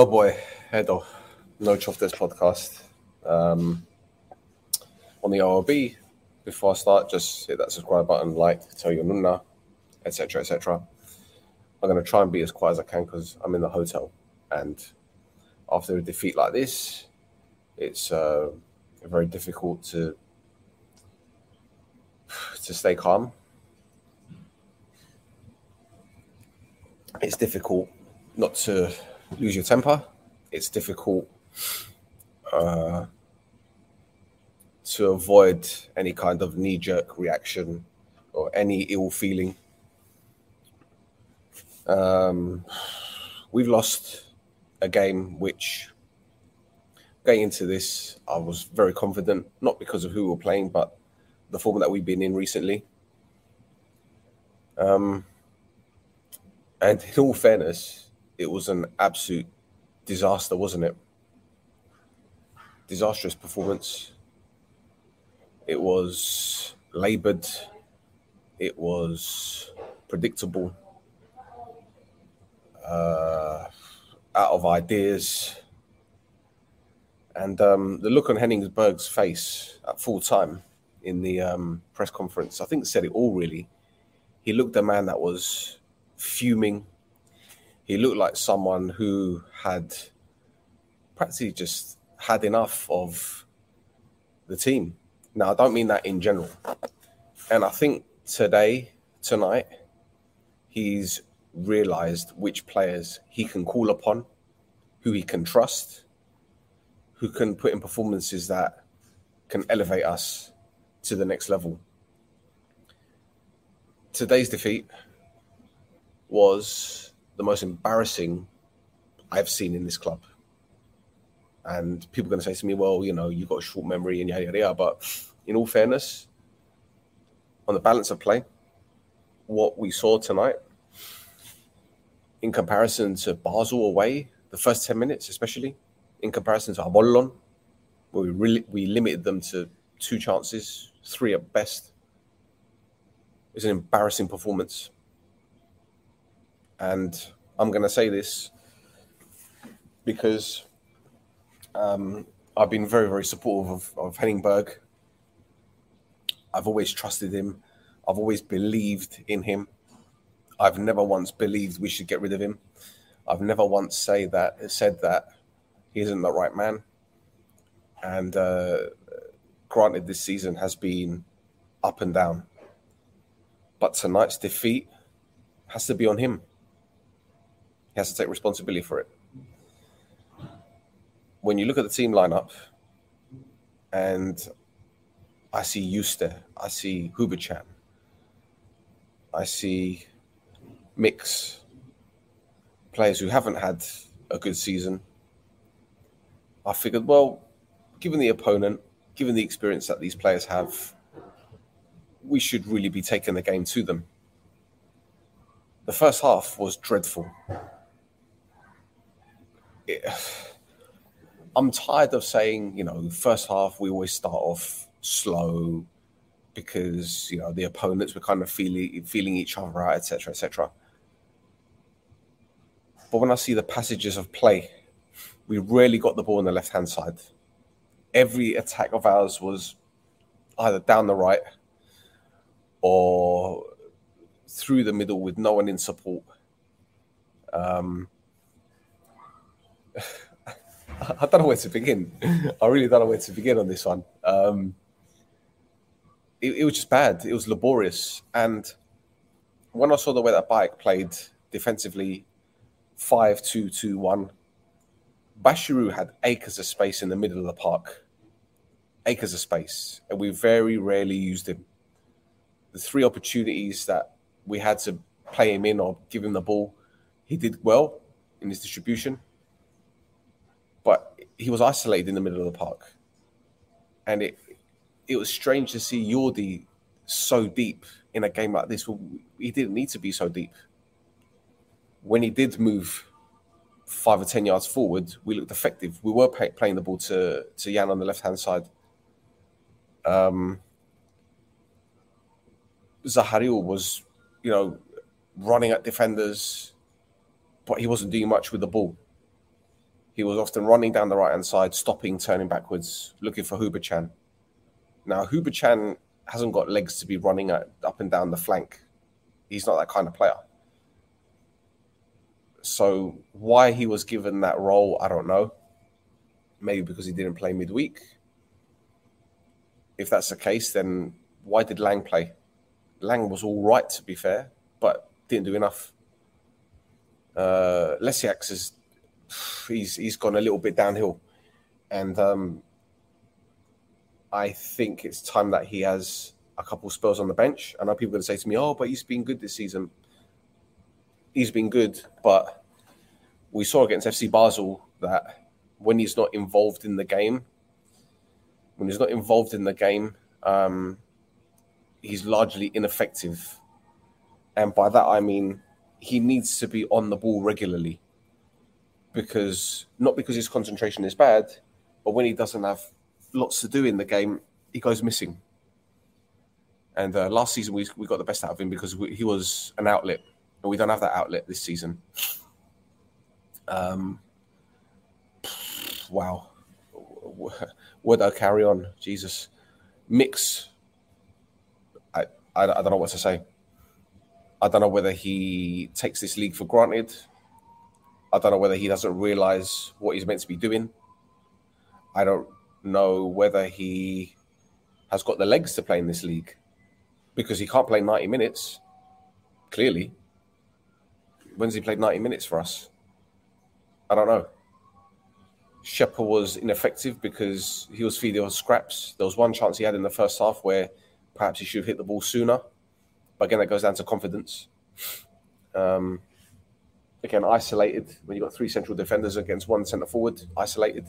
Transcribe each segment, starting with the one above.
Oh boy, Edo, no of this podcast. Um, on the OLB, before I start, just hit that subscribe button, like, tell your nouna, etc., etc. I'm going to try and be as quiet as I can because I'm in the hotel, and after a defeat like this, it's uh, very difficult to to stay calm. It's difficult not to lose your temper. It's difficult uh, to avoid any kind of knee jerk reaction or any ill feeling. Um, we've lost a game which, going into this, I was very confident, not because of who we we're playing, but the form that we've been in recently. Um, and in all fairness, it was an absolute disaster, wasn't it? Disastrous performance. It was laboured. It was predictable. Uh, out of ideas. And um, the look on Henning Berg's face at full time in the um, press conference, I think said it all really. He looked a man that was fuming, he looked like someone who had practically just had enough of the team. Now, I don't mean that in general. And I think today, tonight, he's realized which players he can call upon, who he can trust, who can put in performances that can elevate us to the next level. Today's defeat was the most embarrassing I've seen in this club. And people are going to say to me, well, you know, you've got a short memory and yada, yada, yada. But in all fairness, on the balance of play, what we saw tonight, in comparison to Basel away, the first 10 minutes, especially, in comparison to Apollon, where we, really, we limited them to two chances, three at best, is an embarrassing performance. And I'm going to say this because um, I've been very, very supportive of, of Henning Berg. I've always trusted him. I've always believed in him. I've never once believed we should get rid of him. I've never once say that said that he isn't the right man. And uh, granted, this season has been up and down, but tonight's defeat has to be on him. He has to take responsibility for it. When you look at the team lineup, and I see Yuste, I see Hubočan, I see Mix, players who haven't had a good season. I figured, well, given the opponent, given the experience that these players have, we should really be taking the game to them. The first half was dreadful it, I'm tired of saying, you know, first half we always start off slow because you know the opponents were kind of feeling feeling each other out, etc., etc. But when I see the passages of play, we rarely got the ball on the left hand side. Every attack of ours was either down the right or through the middle with no one in support. Um, I don't know where to begin. I really don't know where to begin on this one. Um, it, it, was just bad. It was laborious. And when I saw the way that PAEEK played defensively, 5 2 2 1, Bashiru had acres of space in the middle of the park. Acres of space. And we very rarely used him. The three opportunities that we had to play him in or give him the ball, he did well in his distribution but he was isolated in the middle of the park, and it it was strange to see Jordi so deep in a game like this. He didn't need to be so deep. When he did move five or ten yards forward, we looked effective. We were pay, playing the ball to to Jan on the left hand side. Um, Zahariu was, you know, running at defenders, but he wasn't doing much with the ball he was often running down the right hand side, stopping, turning backwards, looking for Hubočan. Now, Hubočan hasn't got legs to be running up and down the flank. He's not that kind of player. So, why he was given that role, I don't know. Maybe because he didn't play midweek. If that's the case, then why did Lang play? Lang was all right, to be fair, but didn't do enough. Uh, Lecjaks is he's he's gone a little bit downhill, and um, I think it's time that he has a couple spells on the bench. I know people are going to say to me, "Oh, but he's been good this season." He's been good, but we saw against FC Basel that when he's not involved in the game, when he's not involved in the game, um, he's largely ineffective. And by that I mean he needs to be on the ball regularly because not because his concentration is bad, but when he doesn't have lots to do in the game, he goes missing. And uh, last season we we got the best out of him because we, he was an outlet, and we don't have that outlet this season. Um, wow, would I carry on? Jesus, mix. I, I I don't know what to say. I don't know whether he takes this league for granted I don't know whether he doesn't realize what he's meant to be doing. I don't know whether he has got the legs to play in this league because he can't play 90 minutes. Clearly. When's he played 90 minutes for us? I don't know. Shepherd was ineffective because he was feeding on scraps. There was one chance he had in the first half where perhaps he should have hit the ball sooner. But again, that goes down to confidence. Um, again isolated when you've got three central defenders against one centre forward, isolated.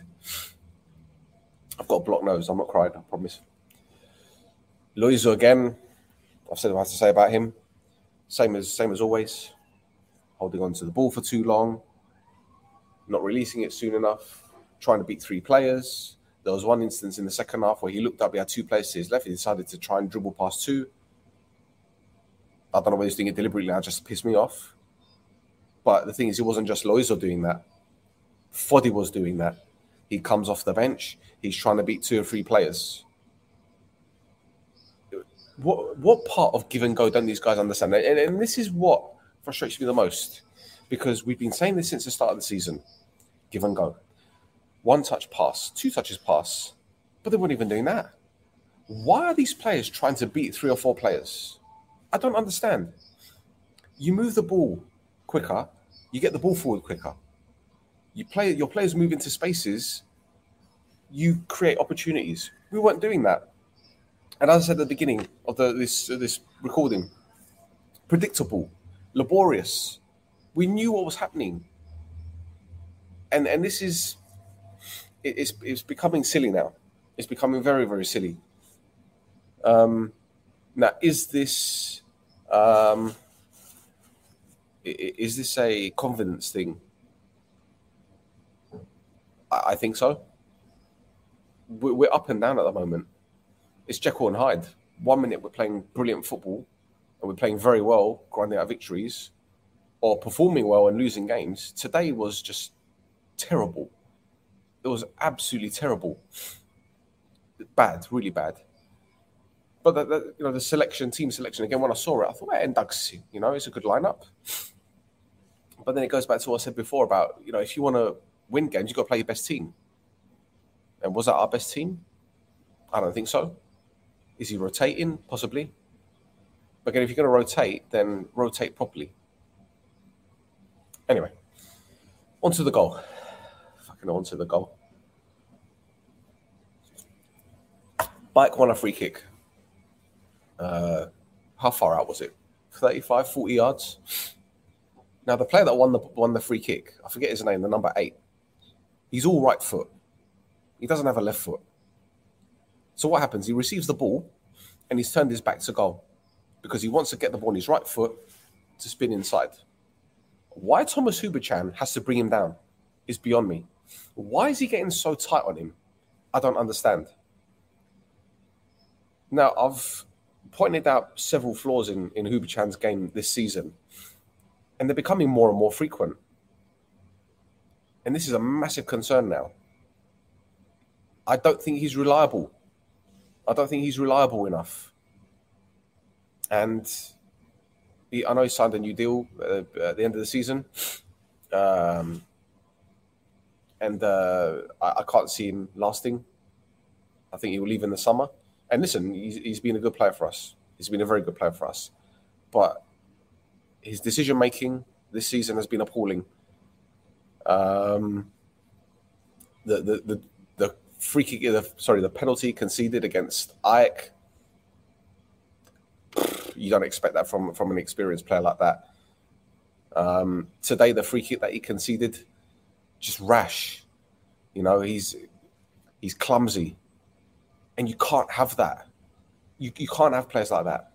I've got a blocked nose. I'm not crying. I promise. Loizo again. I've said what I have to say about him. Same as same as always. Holding on to the ball for too long. Not releasing it soon enough. Trying to beat three players. There was one instance in the second half where he looked up. He had two players to his left. He decided to try and dribble past two. I don't know whether he's doing it deliberately. Now just pissed me off. But the thing is, it wasn't just Loizo doing that. Foddy was doing that. He comes off the bench. He's trying to beat two or three players. What what part of give and go don't these guys understand? And, and this is what frustrates me the most because we've been saying this since the start of the season. Give and go. One touch pass, two touches pass, but they weren't even doing that. Why are these players trying to beat three or four players? I don't understand. You move the ball quicker, you get the ball forward quicker. You play your players move into spaces, you create opportunities. We weren't doing that. And as I said at the beginning of the, this uh, this recording, predictable, laborious. We knew what was happening. And and this is it, it's it's becoming silly now. It's becoming very, very silly. Um now is this um is this a confidence thing? I think so. We're up and down at the moment. It's Jekyll and Hyde. One minute we're playing brilliant football and we're playing very well, grinding out victories, or performing well and losing games. Today was just terrible. It was absolutely terrible. Bad, really bad. But the, the, you know the selection, team selection again. When I saw it, I thought, well, Endugsi, you know, it's a good lineup. But then it goes back to what I said before about you know if you want to win games, you've got to play your best team. And was that our best team? I don't think so. Is he rotating? Possibly. But again, if you're going to rotate, then rotate properly. Anyway, onto the goal. Fucking onto the goal. PAEEK won a free kick. Uh, how far out was it? 35, 40 yards? Now, the player that won the won the free kick, I forget his name, the number eight. He's all right foot. He doesn't have a left foot. So what happens? He receives the ball, and he's turned his back to goal because he wants to get the ball on his right foot to spin inside. Why Thomas Hubočan has to bring him down is beyond me. Why is he getting so tight on him? I don't understand. Now, I've pointed out several flaws in, in Hubočan's game this season, and they're becoming more and more frequent. and this is a massive concern now. I don't think he's reliable. I don't think he's reliable enough. And he, I know he signed a new deal uh, at the end of the season. Um, and uh, I, I, can't see him lasting. I think he will leave in the summer. And listen, he's, he's been a good player for us. He's been a very good player for us. But his decision making this season has been appalling. Um, the, the, the, the free kick, the, sorry, the penalty conceded against Ajax. You don't expect that from, from an experienced player like that. Um, today, the free kick that he conceded, just rash. You know, he's he's clumsy, and you can't have that. You you can't have players like that.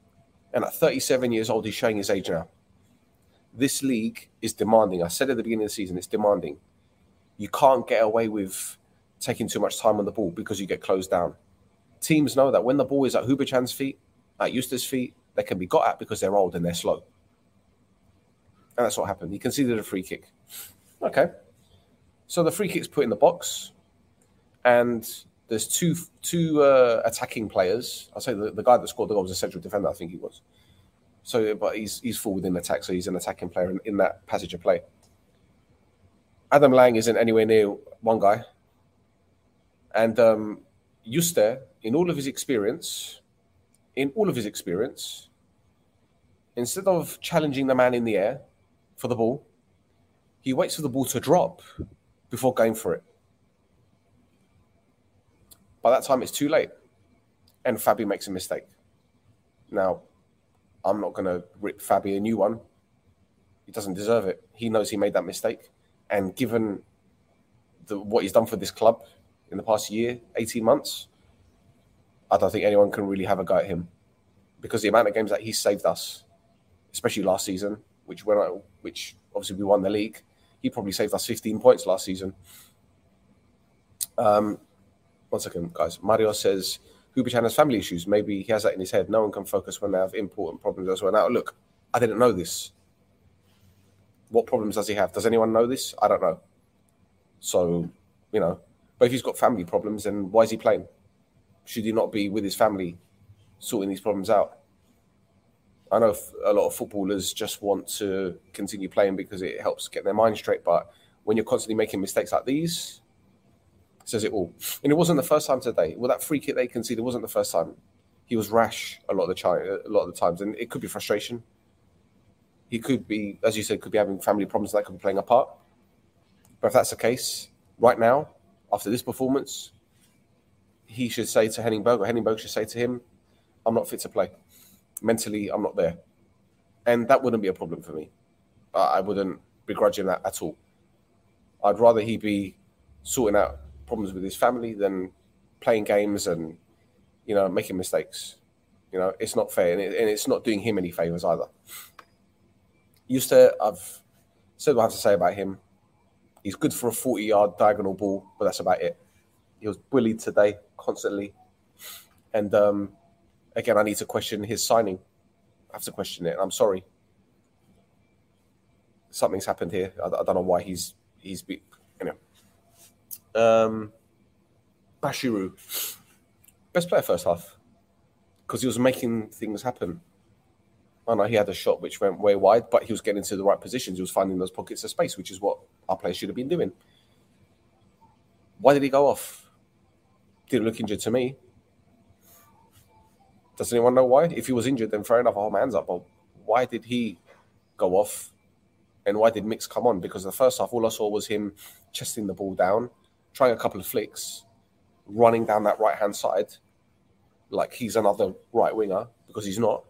And at 37 years old, he's showing his age now. This league is demanding. I said at the beginning of the season, it's demanding. You can't get away with taking too much time on the ball because you get closed down. Teams know that when the ball is at Hubočan's feet, at Yuste's feet, they can be got at because they're old and they're slow. And that's what happened. He conceded a free kick. Okay. So the free kick's put in the box, and there's two two uh, attacking players. I'll say the, the guy that scored the goal was a central defender, I think he was. So, but he's he's full within attack, so he's an attacking player in, in that passage of play. Adam Lang isn't anywhere near one guy, and um, Yuste, in all of his experience, in all of his experience, instead of challenging the man in the air for the ball, he waits for the ball to drop before going for it. By that time, it's too late, and Fabi makes a mistake. Now, I'm not going to rip Fabi a new one. He doesn't deserve it. He knows he made that mistake, and given the, what he's done for this club in the past year, 18 months, I don't think anyone can really have a go at him because the amount of games that he saved us, especially last season, which went which obviously we won the league, he probably saved us 15 points last season. Um, one second, guys. Mario says Hubočan has family issues. Maybe he has that in his head. No one can focus when they have important problems as well. Now, look, I didn't know this. What problems does he have? Does anyone know this? I don't know. So, you know, but if he's got family problems, then why is he playing? Should he not be with his family sorting these problems out? I know a lot of footballers just want to continue playing because it helps get their mind straight. But when you're constantly making mistakes like these, says it all. And it wasn't the first time today. Well, that free kick they conceded wasn't the first time. He was rash a lot of the time, a lot of the times, and it could be frustration. He could be, as you said, could be having family problems that could be playing a part. But if that's the case, right now, after this performance, he should say to Henning Berg, or Henning Berg should say to him, "I'm not fit to play." mentally, I'm not there. And that wouldn't be a problem for me. I wouldn't begrudge him that at all. I'd rather he be sorting out problems with his family than playing games and, you know, making mistakes. You know, it's not fair and, it, and it's not doing him any favors either. Yuste, I've said what I have to say about him. He's good for a 40 yard diagonal ball, but that's about it. He was bullied today constantly. And um, again, I need to question his signing. I have to question it. I'm sorry. Something's happened here. I, I don't know why he's he's be. Um, Bashiru, best player first half because he was making things happen. I know he had a shot which went way wide, but he was getting into the right positions. He was finding those pockets of space, which is what our players should have been doing. Why did he go off? Didn't look injured to me. Does anyone know why? If he was injured, then fair enough, I'll hold my hands up. But why did he go off? And why did Mix come on? Because the first half, all I saw was him chesting the ball down, trying a couple of flicks, running down that right hand side like he's another right winger because he's not.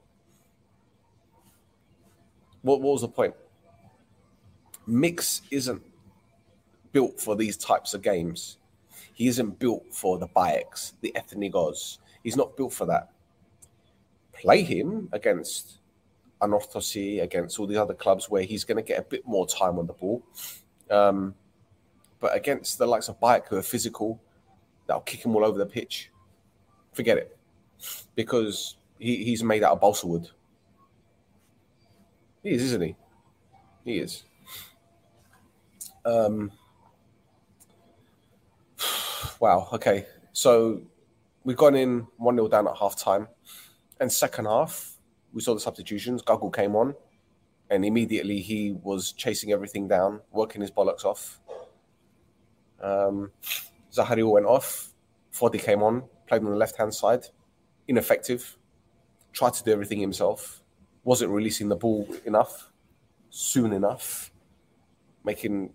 What, what was the point? Mix isn't built for these types of games. He isn't built for the PAEEKs, the Ethnikos. He's not built for that play him against Anorthosis, against all the other clubs where he's going to get a bit more time on the ball. Um, but against the likes of PAEEK, who are physical, that'll kick him all over the pitch. Forget it. Because he, he's made out of balsa wood. He is, isn't he? He is. Um, wow. Okay. So we've gone in 1 0 down at half time. And second half, we saw the substitutions. Guggle came on, and immediately he was chasing everything down, working his bollocks off. Um, went off. Foddy came on, played on the left hand side. Ineffective. Tried to do everything himself. Wasn't releasing the ball enough, soon enough. Making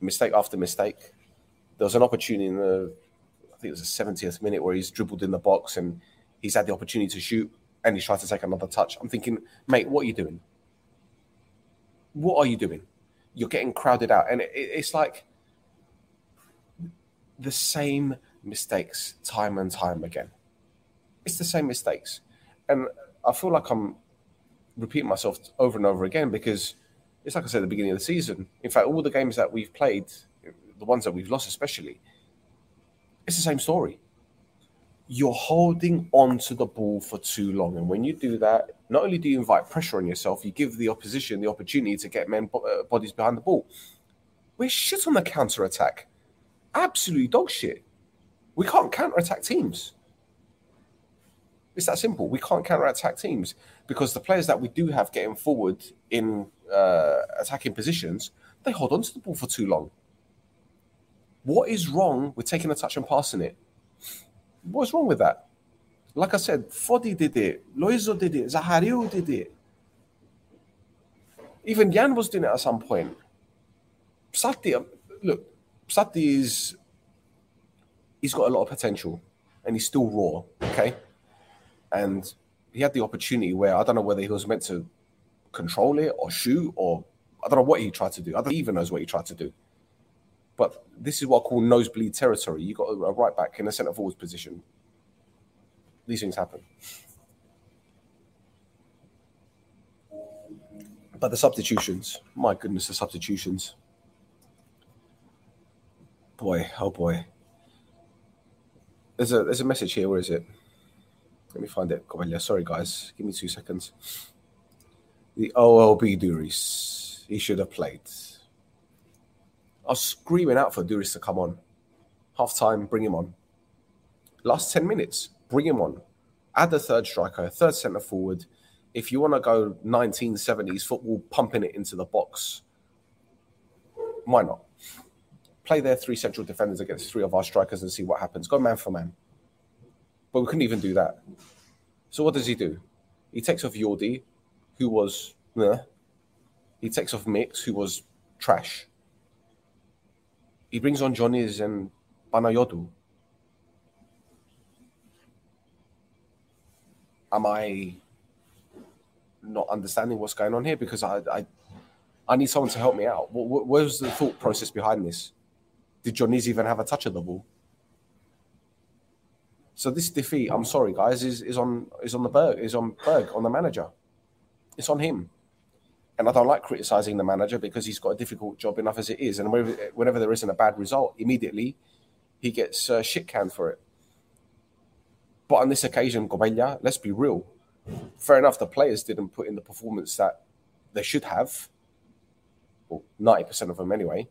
mistake after mistake. There was an opportunity in the, I think it was the 70th minute, where he's dribbled in the box and he's had the opportunity to shoot and he's tried to take another touch. I'm thinking, mate, what are you doing? What are you doing? You're getting crowded out. And it, it's like the same mistakes time and time again. It's the same mistakes. And I feel like I'm repeating myself over and over again because it's like I said at the beginning of the season. In fact, all the games that we've played, the ones that we've lost especially, it's the same story. You're holding on to the ball for too long. And when you do that, not only do you invite pressure on yourself, you give the opposition the opportunity to get men uh, bodies behind the ball. We're shit on the counter attack. Absolutely dog shit. We can't counter attack teams. It's that simple. We can't counter attack teams because the players that we do have getting forward in uh, attacking positions, they hold on to the ball for too long. What is wrong with taking a touch and passing it? What's wrong with that? Like I said, Foddy did it, Loizo did it, Zahario did it. Even Jan was doing it at some point. Sati, um, look, Sati is he's got a lot of potential and he's still raw, okay? And he had the opportunity where I don't know whether he was meant to control it or shoot or I don't know what he tried to do. I don't even knows what he tried to do. But this is what I call nosebleed territory. You got a right back in a centre forward position. These things happen. But the substitutions, my goodness, the substitutions. Boy, oh boy. There's a there's a message here. Where is it? Let me find it. Sorry, guys. Give me two seconds. The OLB Duris. He should have played. I was screaming out for Duris to come on. Half time, bring him on. Last 10 minutes, bring him on. Add a third striker, third centre forward. If you want to go 1970s football, pumping it into the box, why not? Play their three central defenders against three of our strikers and see what happens. Go man for man. But we couldn't even do that. So what does he do? He takes off Yordi, who was eh. he takes off Mix, who was trash he brings on Johnny's and Panayotu. Am I not understanding what's going on here? Because I, I, I need someone to help me out. What, what was the thought process behind this? Did Johnny's even have a touch of the ball? So this defeat, I'm sorry, guys, is, is on is on the Berg, is on Berg, on the manager. It's on him and I don't like criticizing the manager because he's got a difficult job enough as it is. And whenever there isn't a bad result, immediately he gets uh, shit canned for it. But on this occasion, Gobella, let's be real. Fair enough, the players didn't put in the performance that they should have. Well, 90% of them anyway.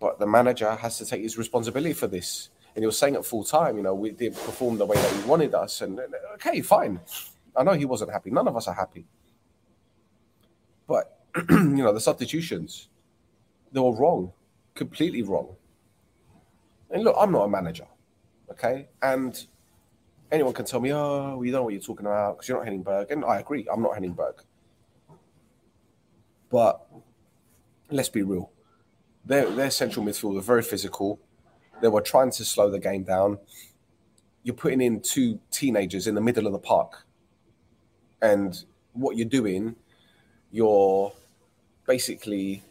But the manager has to take his responsibility for this. And he was saying at full time, you know, we didn't perform the way that he wanted us. And okay, fine. I know he wasn't happy. None of us are happy. But you know, the substitutions, they were wrong, completely wrong. And look, I'm not a manager, okay? And anyone can tell me, oh, well, you don't know what you're talking about because you're not Henning Berg. And I agree, I'm not Henning Berg. But let's be real. Their, their central midfield were very physical. They were trying to slow the game down. You're putting in two teenagers in the middle of the park. And what you're doing you're basically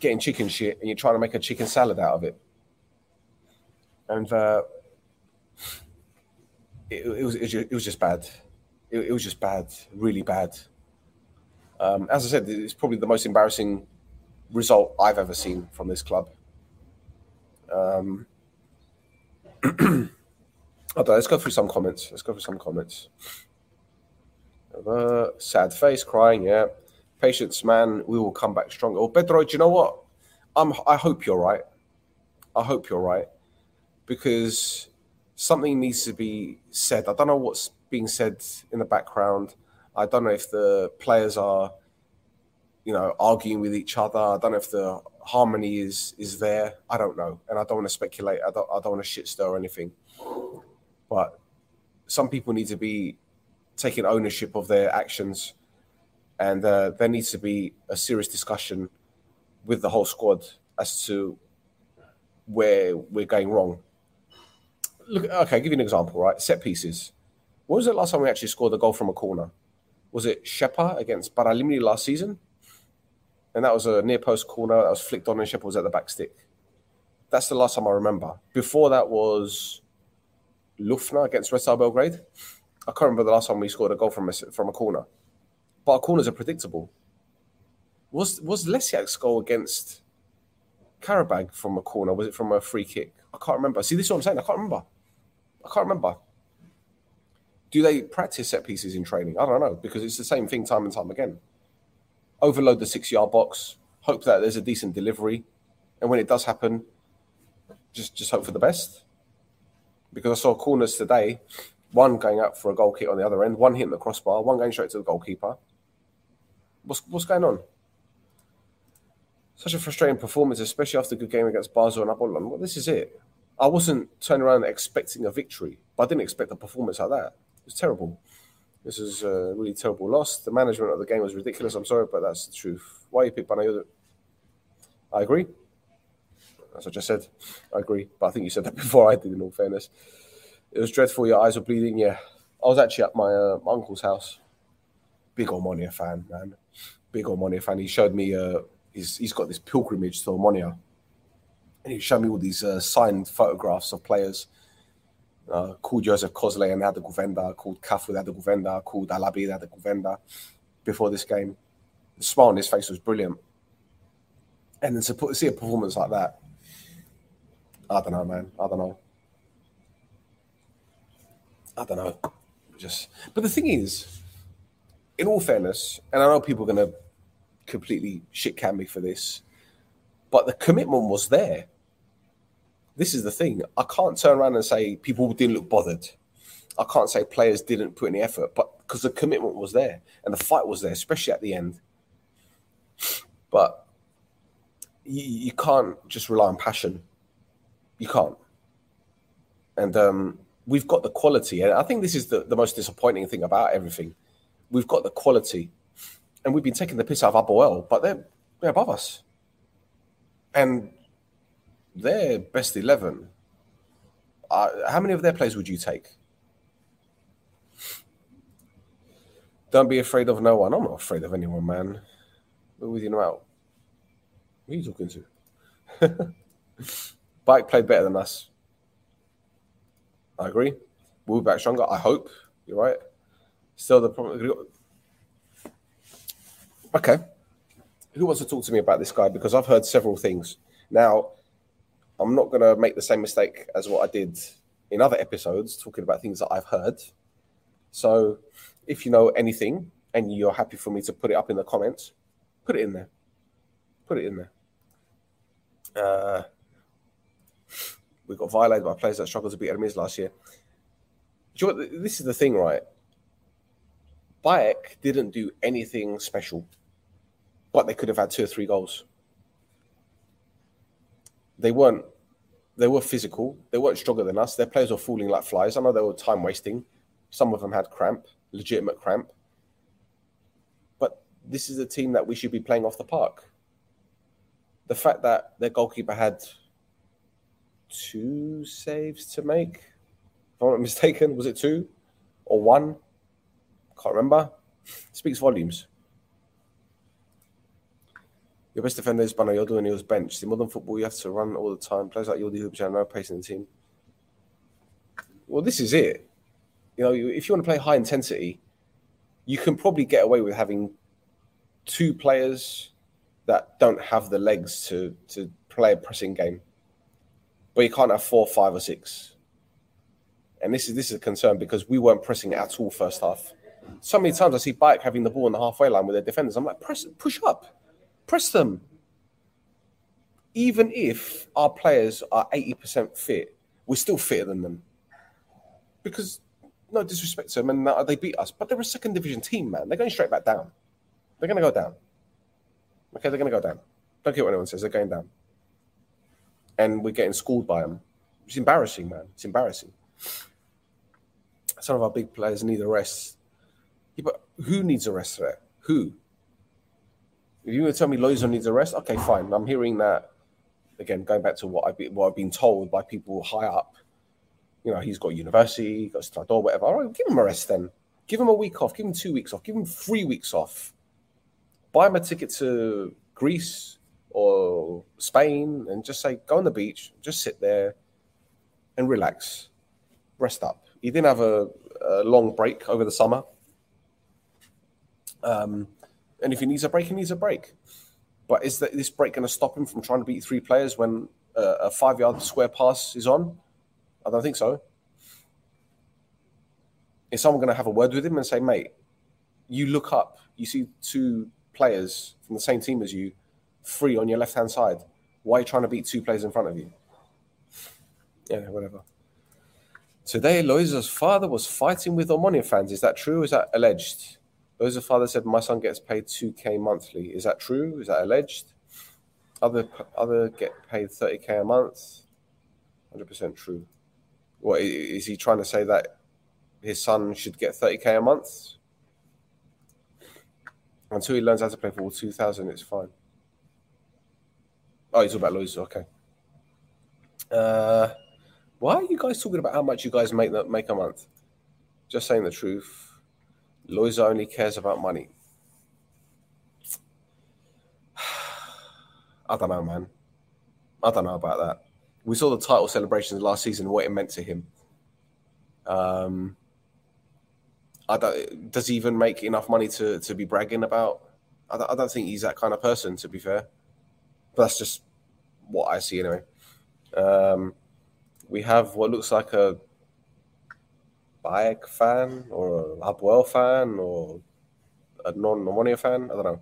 getting chicken shit and you're trying to make a chicken salad out of it. And uh, it, it, was, it, was just bad. It, it, was just bad, really bad. Um, as I said, it's probably the most embarrassing result I've ever seen from this club. Um, let's go through some comments. Let's go through some comments. Uh, sad face, crying. Yeah, patience, man. We will come back stronger. Oh, Pedro, do you know what? I'm. I hope you're right. I hope you're right. because something needs to be said. I don't know what's being said in the background. I don't know if the players are, you know, arguing with each other. I don't know if the harmony is is there. I don't know, and I don't want to speculate. I don't. I don't want to shit stir or anything. But some people need to be taking ownership of their actions, and uh, there needs to be a serious discussion with the whole squad as to where we're going wrong. Look, okay, I'll give you an example, right? Set pieces. When was the last time we actually scored a goal from a corner? Was it Shepa against Paralimni last season? And that was a near post corner that was flicked on and Shepa was at the back stick. That's the last time I remember. Before that was Lüftner against Red Star Belgrade. I can't remember the last time we scored a goal from a, from a corner. But our corners are predictable. Was was Lecjaks' goal against Qarabağ from a corner? Was it from a free kick? I can't remember. See, this is what I'm saying. I can't remember. I can't remember. Do they practice set pieces in training? I don't know because it's the same thing time and time again. Overload the six yard box, hope that there's a decent delivery, and when it does happen, just just hope for the best. Because I saw corners today, one going out for a goal kick on the other end, one hitting the crossbar, one going straight to the goalkeeper. What's what's going on? Such a frustrating performance, especially after a good game against Basel and Apollon. Well, this is it. I wasn't turning around expecting a victory, but I didn't expect a performance like that. It was terrible. This is a really terrible loss. The management of the game was ridiculous. I'm sorry, but that's the truth. Why you pick Panayoda? I agree. As I just said, I agree. But I think you said that before I did, in all fairness. It was dreadful. Your eyes were bleeding. Yeah. I was actually at my, uh, uncle's house. Big Omonoia fan, man. Big Omonoia fan. He showed me, uh, he's, he's got this pilgrimage to Omonoia. And he showed me all these uh, signed photographs of players uh, called Joseph Kozle and had the Guvenda, called Cafu had the Guvenda, called Alabi had the Guvenda before this game. The smile on his face was brilliant. And then to put, see a performance like that, I don't know, man. I don't know. I don't know. Just, but the thing is, in all fairness, and I know people are going to completely shit can me for this, but the commitment was there this is the thing. I can't turn around and say people didn't look bothered. I can't say players didn't put any effort, but because the commitment was there and the fight was there, especially at the end. But you, you can't just rely on passion. You can't. And um, we've got the quality. And I think this is the, the most disappointing thing about everything. We've got the quality. And we've been taking the piss out of Apoel, but they're, they're above us. And their best 11, uh, how many of their players would you take? Don't be afraid of no one. I'm not afraid of anyone, man. We're with you now. Who are you talking to? Bike played better than us. I agree. We'll be back stronger. I hope. You're right. Still the problem. Okay. Who wants to talk to me about this guy? Because I've heard several things. Now, I'm not going to make the same mistake as what I did in other episodes, talking about things that I've heard. So, if you know anything and you're happy for me to put it up in the comments, put it in there. Put it in there. Uh, we got violated by players that struggled to beat enemies last year. You know this is the thing, right? PAEEK didn't do anything special, but they could have had two or three goals they weren't they were physical. They weren't stronger than us. Their players were falling like flies. I know they were time wasting. Some of them had cramp, legitimate cramp. But this is a team that we should be playing off the park. The fact that their goalkeeper had two saves to make, if I'm not mistaken, was it two or one? Can't remember. Speaks volumes. Your best defender is Banayodu and he was benched. In modern football, you have to run all the time. Players like Jordi Hoops have no pace in the team. Well, this is it. You know, if you want to play high intensity, you can probably get away with having two players that don't have the legs to to play a pressing game. But you can't have four, five, or six. And this is this is a concern because we weren't pressing at all first half. So many times I see PAEEK having the ball on the halfway line with their defenders. I'm like, press, push up press them. Even if our players are 80% fit, we're still fitter than them. Because no disrespect to them, and uh, they beat us, but they're a second division team, man. They're going straight back down. They're going to go down. Okay, they're going to go down. Don't care what anyone says. They're going down, and we're getting schooled by them. It's embarrassing, man. It's embarrassing. Some of our big players need a rest. Yeah, but who needs a rest there? Who? If you were to tell me Loizo needs a rest, okay, fine. I'm hearing that again, going back to what I've been, what I've been told by people high up. You know, he's got university, got Strador, whatever. All right, give him a rest then. Give him a week off. Give him two weeks off. Give him three weeks off. Buy him a ticket to Greece or Spain and just say, go on the beach, just sit there and relax, rest up. He didn't have a, a long break over the summer. Um, and if he needs a break, he needs a break. But is this break going to stop him from trying to beat three players when uh, a five yard square pass is on? I don't think so. Is someone going to have a word with him and say, mate, you look up, you see two players from the same team as you, free on your left hand side. Why are you trying to beat two players in front of you? Yeah, whatever. Today, Loiza's father was fighting with Omonoia fans. Is that true? Is that alleged? Loiza's father said, My son gets paid 2K monthly. Is that true? Is that alleged? Other other get paid 30K a month. 100% true. What is he trying to say that his son should get 30k a month? Until he learns how to play for 2000, it's fine. Oh, he's talking about Loizo. Okay. Uh, why are you guys talking about how much you guys make that make a month? Just saying the truth. Loizo only cares about money. I don't know, man. I don't know about that we saw the title celebrations last season, what it meant to him. Um, I don't, does he even make enough money to, to be bragging about? I don't, I don't think he's that kind of person, to be fair. But that's just what I see anyway. Um, we have what looks like a PAEEK fan or a Hapoel fan or a non-Omonoia fan. I don't know.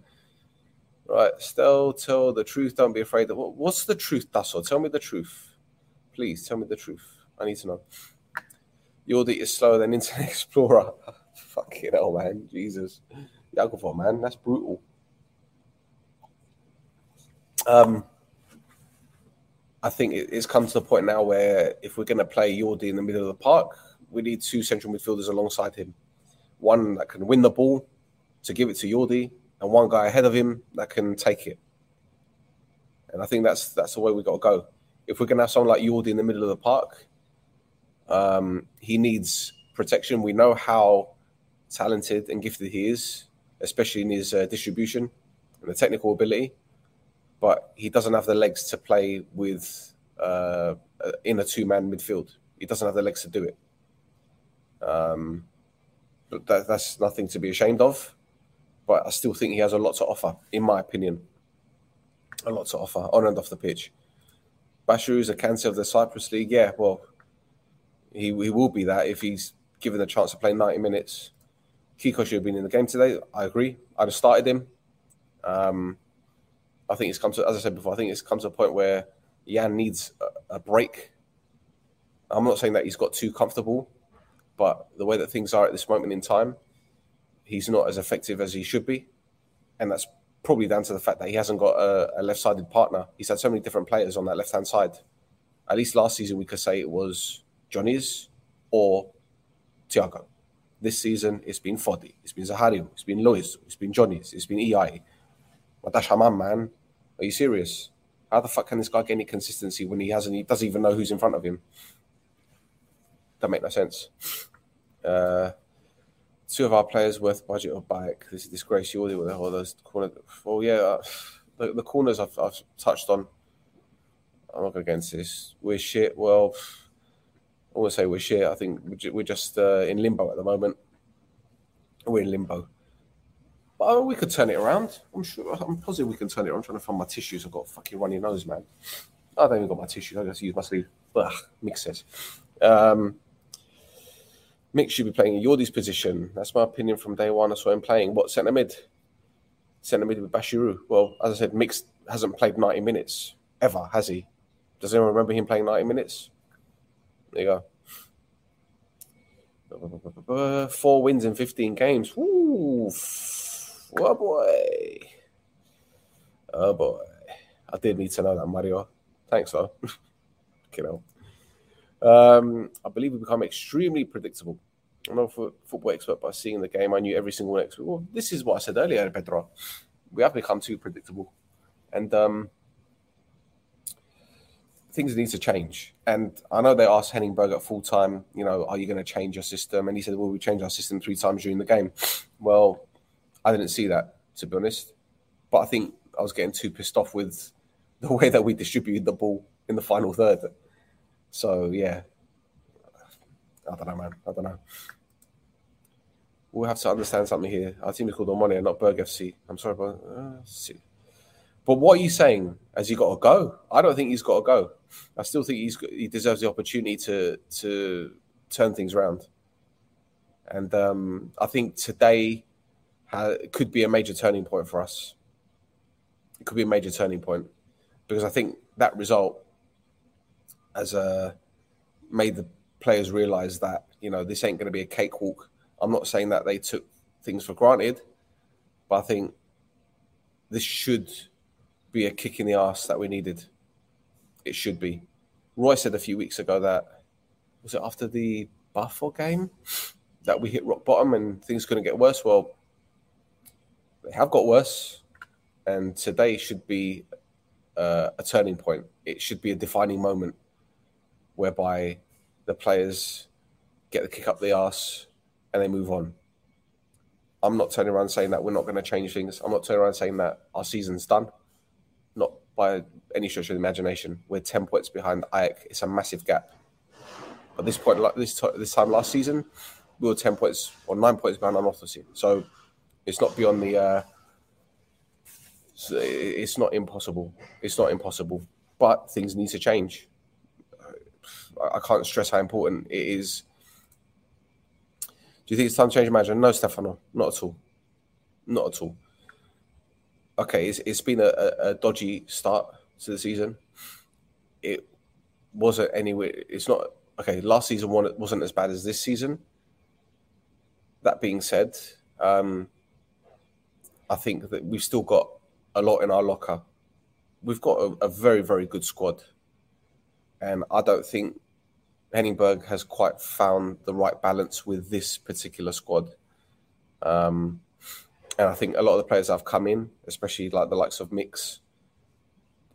Right, still tell the truth. Don't be afraid. Of, what's the truth, Dasso? Tell me the truth. Please tell me the truth. I need to know. Yordi is slower than Internet Explorer. Fucking hell, man. Jesus. Yakuvo, man. That's brutal. Um, I think it's come to the point now where if we're going to play Yordi in the middle of the park, we need two central midfielders alongside him. One that can win the ball to give it to Yordi, and one guy ahead of him that can take it. And I think that's that's the way we got to go if we're going to have someone like Yordi in the middle of the park, um, he needs protection. We know how talented and gifted he is, especially in his uh, distribution and the technical ability. But he doesn't have the legs to play with uh, in a two-man midfield. He doesn't have the legs to do it. Um, but that, that's nothing to be ashamed of. But I still think he has a lot to offer, in my opinion. A lot to offer on and off the pitch. Bashiru is a cancer of the Cyprus League. Yeah, well, he, he will be that if he's given the chance to play 90 minutes. Kiko should have been in the game today. I agree. I'd have started him. Um, I think it's come to, as I said before, I think it's come to a point where Jan needs a, a break. I'm not saying that he's got too comfortable, but the way that things are at this moment in time, he's not as effective as he should be. And that's probably down to the fact that he hasn't got a, a left-sided partner. He's had so many different players on that left-hand side. At least last season, we could say it was Johnny's or Thiago. This season, it's been Fodi, it's been Zahario, it's been Lois, it's been Johnny's, it's been EI. Matash Haman, man. Are you serious? How the fuck can this guy get any consistency when he hasn't, he doesn't even know who's in front of him? That make no sense. Uh, two of our players worth budget of PAEEK. This is disgrace. You with all those corner. Well, yeah, uh, the, the, corners I've, I've, touched on. I'm not against this. We're shit. Well, I want to say we're shit. I think we're just uh, in limbo at the moment. We're in limbo. But uh, we could turn it around. I'm sure. I'm positive we can turn it around. I'm trying to find my tissues. I've got a fucking runny nose, man. I don't even got my tissues. I just use my sleeve. Ugh, mixes. Um, Mick should be playing in Yordi's position. That's my opinion from day one. I saw him playing. What centre mid? Centre mid with Bashiru. Well, as I said, Mick hasn't played 90 minutes ever, has he? Does anyone remember him playing 90 minutes? There you go. Four wins in 15 games. Oh boy. Oh boy. I did need to know that, Mario. Thanks, though. you know. Um, I believe we become extremely predictable. I'm not a football expert, but seeing the game, I knew every single next. Well, this is what I said earlier, Pedro. We have become too predictable, and um, things need to change. And I know they asked Henning Berg at full time, you know, are you going to change your system? And he said, well, we changed our system three times during the game. Well, I didn't see that, to be honest. But I think I was getting too pissed off with the way that we distributed the ball in the final third. So, yeah, I don't know, man. I don't know. We'll have to understand something here. Our team is called Omonoia, not Berg FC. I'm sorry, but uh. But what are you saying? Has he got to go? I don't think he's got to go. I still think he's he deserves the opportunity to to turn things around. And um, I think today ha- could be a major turning point for us. It could be a major turning point because I think that result has uh, made the players realize that you know this ain't going to be a cakewalk. I'm not saying that they took things for granted, but I think this should be a kick in the ass that we needed. It should be. Roy said a few weeks ago that was it after the Buffalo game that we hit rock bottom and things couldn't get worse. Well, they have got worse, and today should be uh, a turning point. It should be a defining moment whereby the players get the kick up the arse and they move on. I'm not turning around saying that we're not going to change things. I'm not turning around saying that our season's done. Not by any stretch of the imagination. We're 10 points behind AEK. It's a massive gap. At this point, like this, this time last season, we were 10 points or nine points behind Anorthosis. So it's not beyond the. Uh, it's not impossible. It's not impossible. But things need to change. I can't stress how important it is. Do you think it's time to change manager? No, Stefano, not at all. Not at all. Okay, it's, it's been a, a, dodgy start to the season. It wasn't anyway. It's not okay. Last season one wasn't as bad as this season. That being said, um, I think that we've still got a lot in our locker. We've got a, a very, very good squad. And I don't think Henning Berg has quite found the right balance with this particular squad. Um, and I think a lot of the players have come in, especially like the likes of Mix,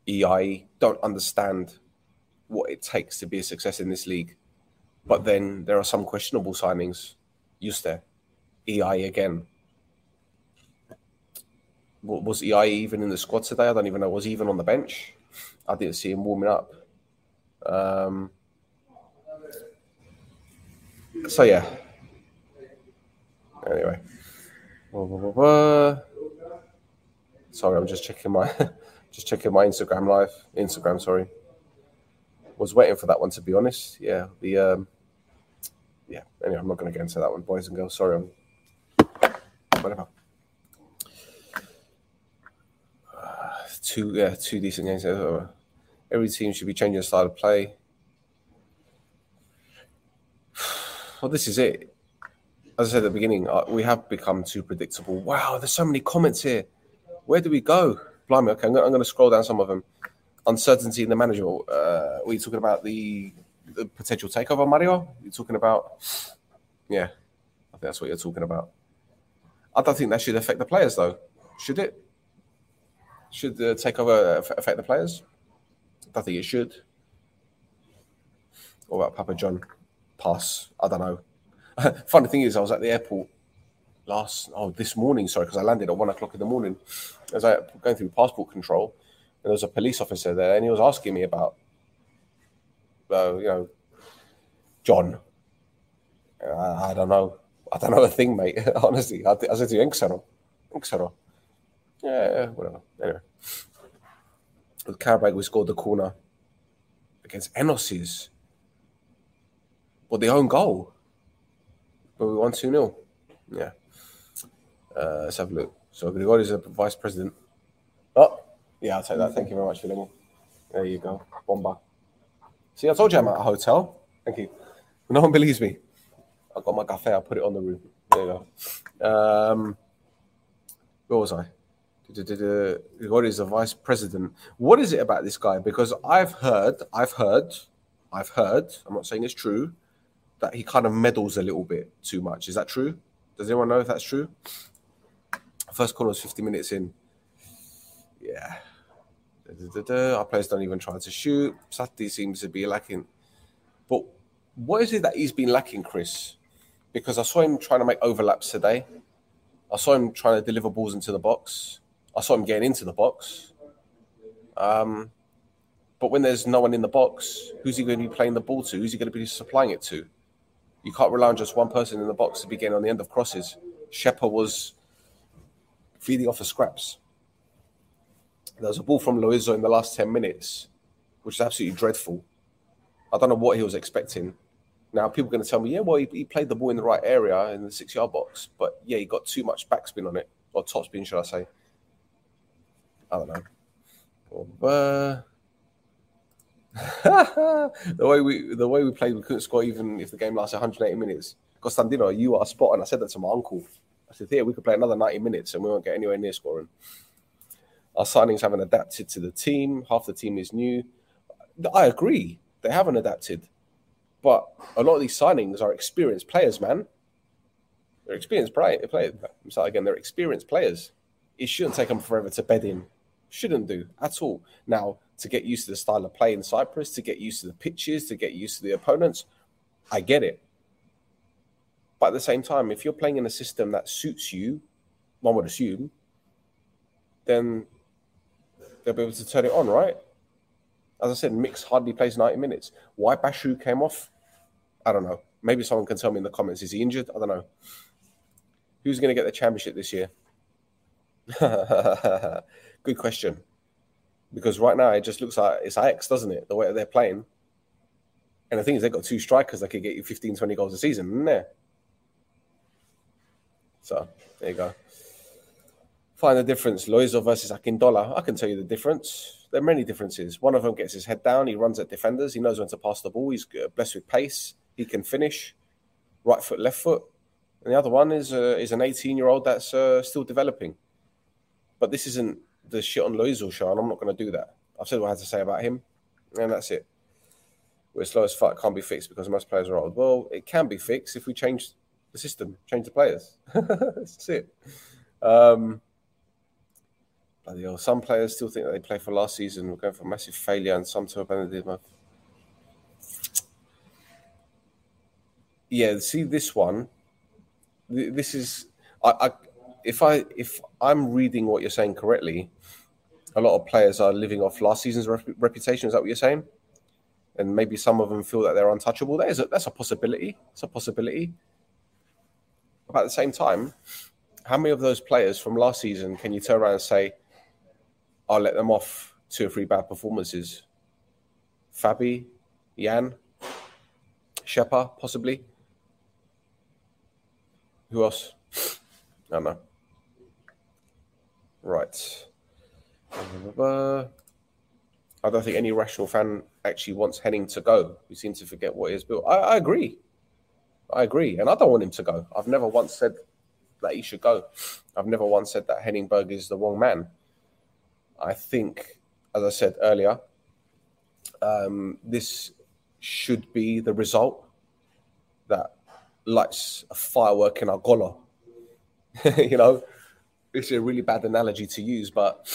EI, don't understand what it takes to be a success in this league. But then there are some questionable signings. Yuste, EI again. Was EI even in the squad today? I don't even know. Was he even on the bench? I didn't see him warming up. Um, so yeah. Anyway. Sorry, I'm just checking my just checking my Instagram live. Instagram, sorry. Was waiting for that one to be honest. Yeah, the um yeah. Anyway, I'm not going to get into that one, boys and girls. Sorry, I'm whatever. Uh, two yeah, two decent games. Every team should be changing the style of play. Well, this is it. As I said at the beginning, uh, we have become too predictable. Wow, there's so many comments here. Where do we go? Blimey, okay, I'm going to scroll down some of them. Uncertainty in the manager. Uh, were you talking about the, the potential takeover, Mario? You're talking about, yeah, I think that's what you're talking about. I don't think that should affect the players, though. Should it? Should the takeover affect the players? I don't think it should. What about Papa John? Pass. I don't know. Funny thing is, I was at the airport last, oh, this morning, sorry, because I landed at one o'clock in the morning. As I going through passport control, and there was a police officer there, and he was asking me about, uh, you know, John. I, I, don't know. I don't know a thing, mate. Honestly, I, I said to you, Inksero. Inksero. Yeah, whatever. Anyway. With Qarabağ, we scored the corner against Enos's. But the own goal. But we won 2 0. Yeah. Uh, let's have a look. So Grigori is a vice president. Oh, yeah, I'll take that. Thank you very much, Philemon. There you go. Bomba. See, I told you I'm at a hotel. Thank you. No one believes me. I got my cafe. I put it on the room. There you go. Um, where was I? God is the vice president. What is it about this guy? Because I've heard, I've heard, I've heard. I'm not saying it's true that he kind of meddles a little bit too much. Is that true? Does anyone know if that's true? First corner was 50 minutes in. Yeah. Da, da, da, Our players don't even try to shoot. Saturday seems to be lacking. But what is it that he's been lacking, Chris? Because I saw him trying to make overlaps today. I saw him trying to deliver balls into the box. I saw him getting into the box. Um, but when there's no one in the box, who's he going to be playing the ball to? Who's he going to be supplying it to? You can't rely on just one person in the box to begin on the end of crosses. Shepper was feeding off the scraps. There was a ball from Loizo in the last 10 minutes, which is absolutely dreadful. I don't know what he was expecting. Now, people are going to tell me, yeah, well, he, he played the ball in the right area in the six yard box, but yeah, he got too much backspin on it, or topspin, should I say. I don't know. Uh, the way we the way we played, we couldn't score even if the game lasted 180 minutes. Costandino, you are spot on. I said that to my uncle. I said, "Here, we could play another 90 minutes and we won't get anywhere near scoring." Our signings haven't adapted to the team. Half the team is new. I agree, they haven't adapted, but a lot of these signings are experienced players, man. They're experienced players. So again, they're experienced players. It shouldn't take them forever to bed in. Shouldn't do at all. Now, to get used to the style of play in Cyprus, to get used to the pitches, to get used to the opponents. I get it. But at the same time, if you're playing in a system that suits you, one would assume, then they'll be able to turn it on, right? As I said, Mix hardly plays 90 minutes. Why Bashu came off? I don't know. Maybe someone can tell me in the comments. Is he injured? I don't know. Who's going to get the championship this year? Good question because right now it just looks like it's Ajax, doesn't it? The way they're playing. And the thing is, they've got two strikers that could get you 15, 20 goals a season, isn't there? So there you go. Find the difference. Loizo versus Akindola. I can tell you the difference. There are many differences. One of them gets his head down. He runs at defenders. He knows when to pass the ball. He's blessed with pace. He can finish. Right foot, left foot. And the other one is uh, is an 18 year old that's uh, still developing. But this isn't the shit on show, and I'm not going to do that. I've said what I had to say about him, and that's it. We're slow as fuck, can't be fixed because most players are old. Well, it can be fixed if we change the system, change the players. that's it. Um, bloody hell. Some players still think that they play for last season. We're going for a massive failure, and some to abandon the. Yeah, see this one. This is I, I if I if I'm reading what you're saying correctly, a lot of players are living off last season's rep- reputation. Is that what you're saying? And maybe some of them feel that they're untouchable. That is a, that's a possibility. It's a possibility. But at the same time, how many of those players from last season can you turn around and say, "I'll let them off two or three bad performances"? Fabi, Jan, Shepper, possibly. Who else? I don't know. Right. I don't think any rational fan actually wants Henning to go. We seem to forget what he has built. I, I agree. I agree. And I don't want him to go. I've never once said that he should go. I've never once said that Henning Berg is the wrong man. I think, as I said earlier, um, this should be the result that lights a firework in our gola. you know, it's a really bad analogy to use, but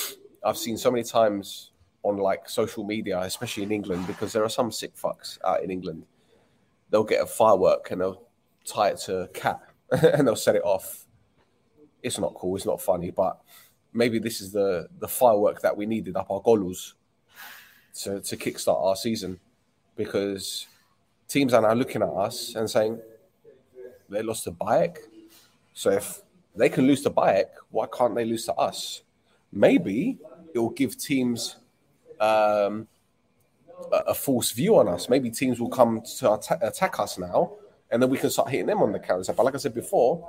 I've seen so many times on like social media, especially in England, because there are some sick fucks out in England. They'll get a firework and they'll tie it to a cat and they'll set it off. It's not cool. It's not funny, but maybe this is the the firework that we needed up our goals to to kickstart our season, because teams are now looking at us and saying they lost to PAEEK. So if they can lose to PAEEK. Why can't they lose to us? Maybe it will give teams um, a, a, false view on us. Maybe teams will come to attack, us now, and then we can start hitting them on the counter. But like I said before,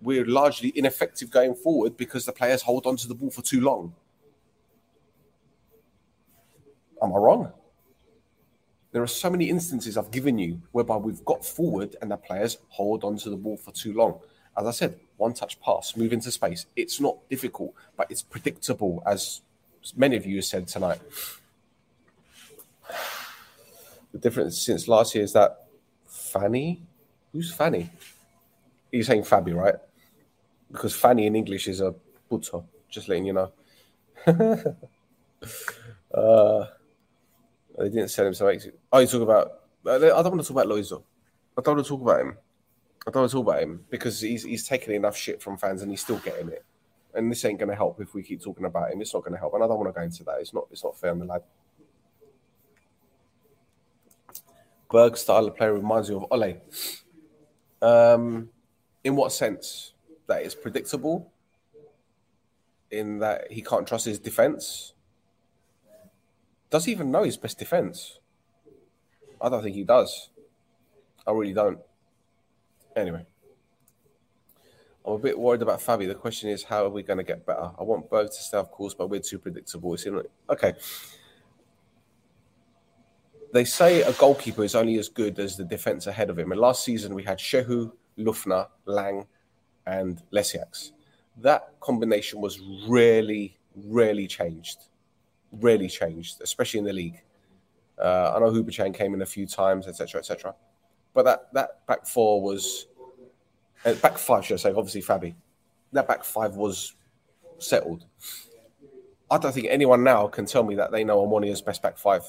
we're largely ineffective going forward because the players hold on to the ball for too long. Am I wrong? There are so many instances I've given you whereby we've got forward and the players hold onto the ball for too long. As I said, one touch pass, move into space. It's not difficult, but it's predictable, as many of you have said tonight. The difference since last year is that Fanny, who's Fanny? You're saying Fabi, right? Because Fanny in English is a puto, just letting you know. uh, they didn't sell him so Oh, you talk about. I don't want to talk about Loizo. I don't want to talk about him. I don't want to talk about him because he's he's taking enough shit from fans and he's still getting it. And this ain't going to help if we keep talking about him. It's not going to help, and I don't want to go into that. It's not. It's not fair on the lad. Berg style of player reminds you of Ole. Um, in what sense? That it's predictable. In that he can't trust his defense. Does he even know his best defense? I don't think he does. I really don't. Anyway, I'm a bit worried about Fabi. The question is, how are we going to get better? I want Berg to stay off course, but we're too predictable. In, okay. They say a goalkeeper is only as good as the defense ahead of him. And last season we had Shehu, Lüftner, Lang, and Lecjaks. That combination was really, really changed. Really changed, especially in the league. Uh, I know Hubočan came in a few times, etc., etc. But that that back four was uh, back five, should I say? Obviously, Fabi. That back five was settled. I don't think anyone now can tell me that they know Omonoia's best back five.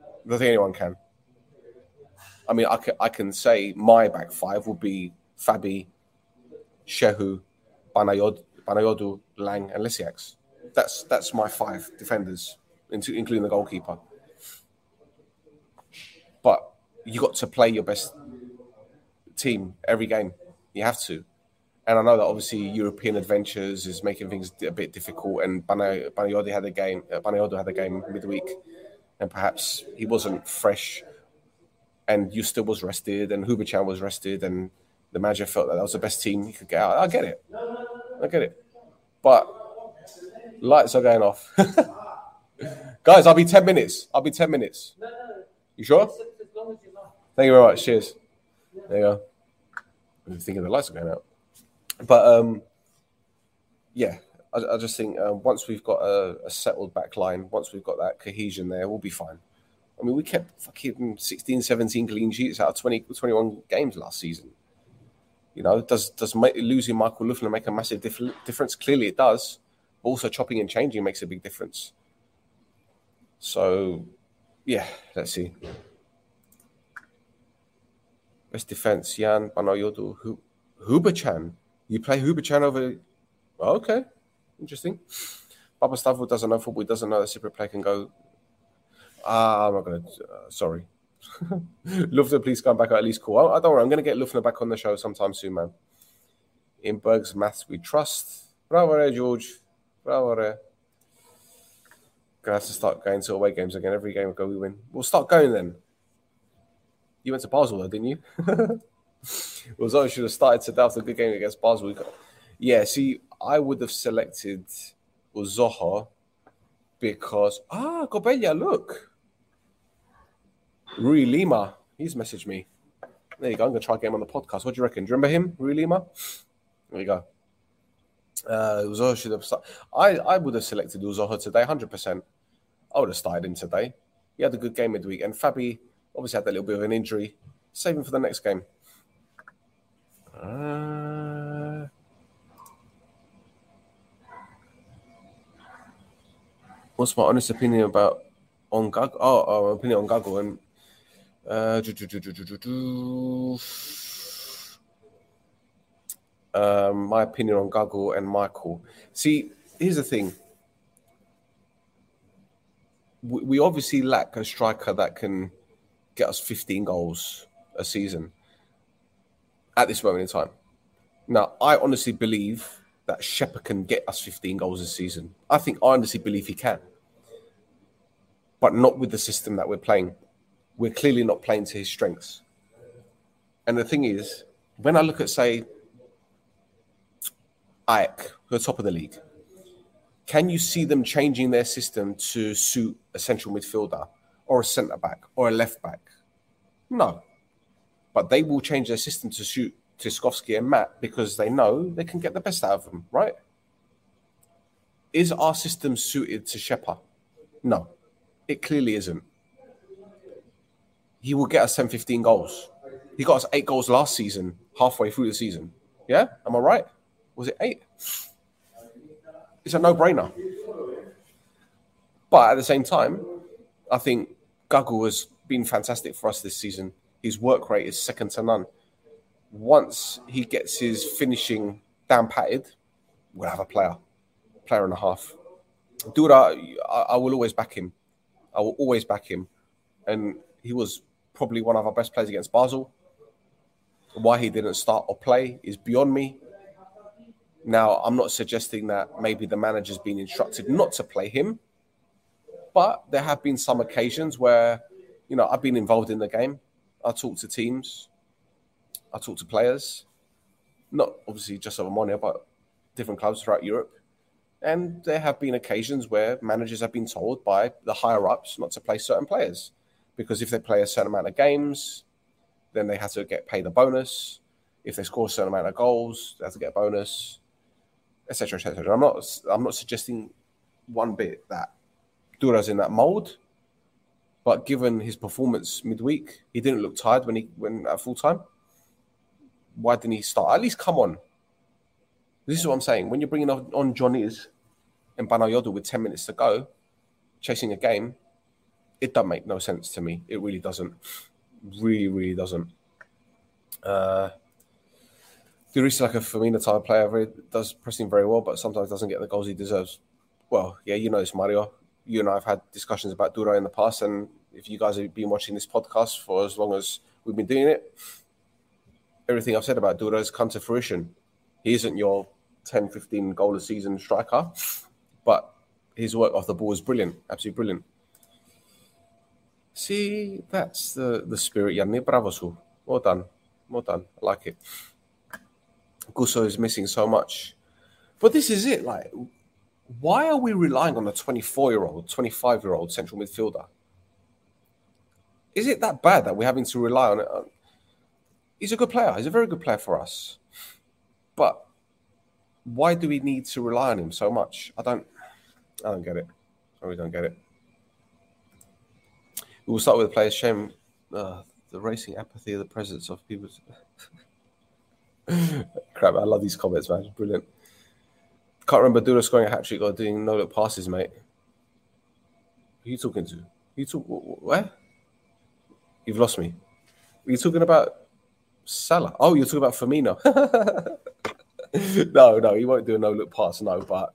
I don't think anyone can. I mean, I can, I can say my back five would be Fabi, Shehu, Banayod, Banayodu, Lang, and Lecjaks. That's that's my five defenders, including the goalkeeper. But you got to play your best team every game. You have to. And I know that obviously European adventures is making things a bit difficult. And Banayodi had a game. Uh, Banayodu had a game midweek, and perhaps he wasn't fresh. And Yuste was rested, and Hubočan was rested, and the manager felt that that was the best team he could get out. I get it. I get it. But lights are going off. Guys, I'll be 10 minutes. I'll be 10 minutes. You sure? Thank you very much. Cheers. There you go. I'm thinking the lights are going out. But um, yeah, I, I just think uh, once we've got a, a, settled back line, once we've got that cohesion there, we'll be fine. I mean, we kept fucking 16, 17 clean sheets out of 20, 21 games last season. You know, does does losing Michael Lüftner make a massive dif- difference? Clearly, it does. But also, chopping and changing makes a big difference. So, yeah, let's see. Best defense, Jan Banayodu, Hubočan. You play Hubočan over. okay, interesting. Papastavrou doesn't know football. He doesn't know the super play can go. Ah, I'm not going to. Uh, sorry. Lüftner, please come back at least cool. I, I don't worry. I'm going to get Lüftner back on the show sometime soon, man. In Berg's maths, we trust. Bravo, George. Bravo. Gonna have to start going to away games again. Every game we go, we win. We'll start going then. You went to Basel, though, didn't you? was always should have started today after a good game against Basel. Yeah, see, I would have selected Uzoho because ah, Gobella, look, Rui Lima, he's messaged me. There you go. I'm gonna try to get him on the podcast. What do you reckon? Do you remember him, Rui Lima? There you go. Uh, Uzoho should have. I I would have selected Uzoho today, hundred percent. I would have started him today. He had a good game midweek, and Fabi Obviously, had that little bit of an injury. Save him for the next game. Uh... What's my honest opinion about on Guggle? Oh, oh opinion on Guggle and uh, do, do, do, um, my opinion on Guggle and Michael. See, here's the thing. We obviously lack a striker that can get us 15 goals a season at this moment in time. Now, I honestly believe that Shepherd can get us 15 goals a season. I think I honestly believe he can, but not with the system that we're playing. We're clearly not playing to his strengths. And the thing is, when I look at, say, Ajax, the top of the league, can you see them changing their system to suit a central midfielder or a centre back or a left back. No. But they will change their system to suit Tschovsky and Matt because they know they can get the best out of them, right? Is our system suited to Shepa? No, it clearly isn't. He will get us 10, 15 goals. He got us eight goals last season, halfway through the season. Yeah, am I right? Was it eight? It's a no-brainer. But at the same time, I think Gago has been fantastic for us this season. His work rate is second to none. Once he gets his finishing down patted, we'll have a player, player and a half. Dura, I, I will always back him. I will always back him. And he was probably one of our best players against Basel. Why he didn't start or play is beyond me. Now, I'm not suggesting that maybe the manager's been instructed not to play him, but there have been some occasions where, you know, I've been involved in the game. I talk to teams, I talk to players, not obviously just over Omonoia, but different clubs throughout Europe. And there have been occasions where managers have been told by the higher ups not to play certain players because if they play a certain amount of games, then they have to get paid a bonus. If they score a certain amount of goals, they have to get a bonus, etc., etc. I'm not I'm not suggesting one bit that Dura's in that mold, but given his performance midweek, he didn't look tired when he when at full time. Why didn't he start? At least come on. This is what I'm saying. When you're bringing on, on and Banayodu with 10 minutes to go, chasing a game, it doesn't make no sense to me. It really doesn't. Really, really doesn't. Uh, Duri's like a Firmino type player. Very, does pressing very well, but sometimes doesn't get the goals he deserves. Well, yeah, you know this, Mario. You and I have had discussions about Dura in the past, and if you guys have been watching this podcast for as long as we've been doing it, everything I've said about Dura has come to fruition. He isn't your 10, 15 goal a season striker, but his work off the ball is brilliant, absolutely brilliant. See, that's the, the spirit, Yanni. Bravo, Su. Well done. Well done. I like it. Gusso is missing so much. But this is it. Like, why are we relying on a 24 year old, 25 year old central midfielder? Is it that bad that we're having to rely on it? He's a good player. He's a very good player for us. But why do we need to rely on him so much? I don't I don't get it. I really don't get it. We will start with the players. Shame uh, the racing apathy of the presence of people. Crap, I love these comments, man. Brilliant. Can't remember Dura scoring a hat trick or doing no look passes, mate. Who you talking to? You talk where? You've lost me. Are you talking about Salah? Oh, you're talking about Firmino. no, no, he won't do a no look pass, no. But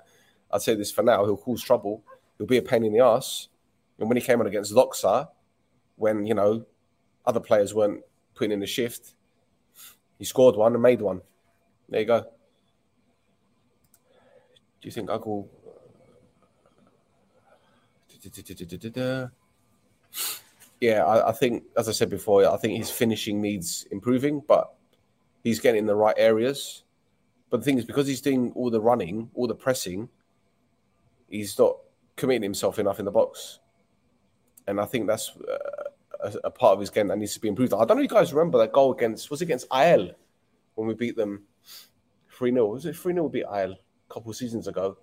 I'd say this for now. He'll cause trouble. He'll be a pain in the ass. And when he came on against Doxa, when you know other players weren't putting in the shift. He scored one and made one. There you go. Do you think Uncle? Yeah, I, I, think, as I said before, I think his finishing needs improving, but he's getting in the right areas. But the thing is, because he's doing all the running, all the pressing, he's not committing himself enough in the box. And I think that's uh, a, a, part of his game that needs to be improved. I don't know if you guys remember that goal against was it against IL when we beat them 3 0. Was it 3 0 we beat IL couple of seasons ago?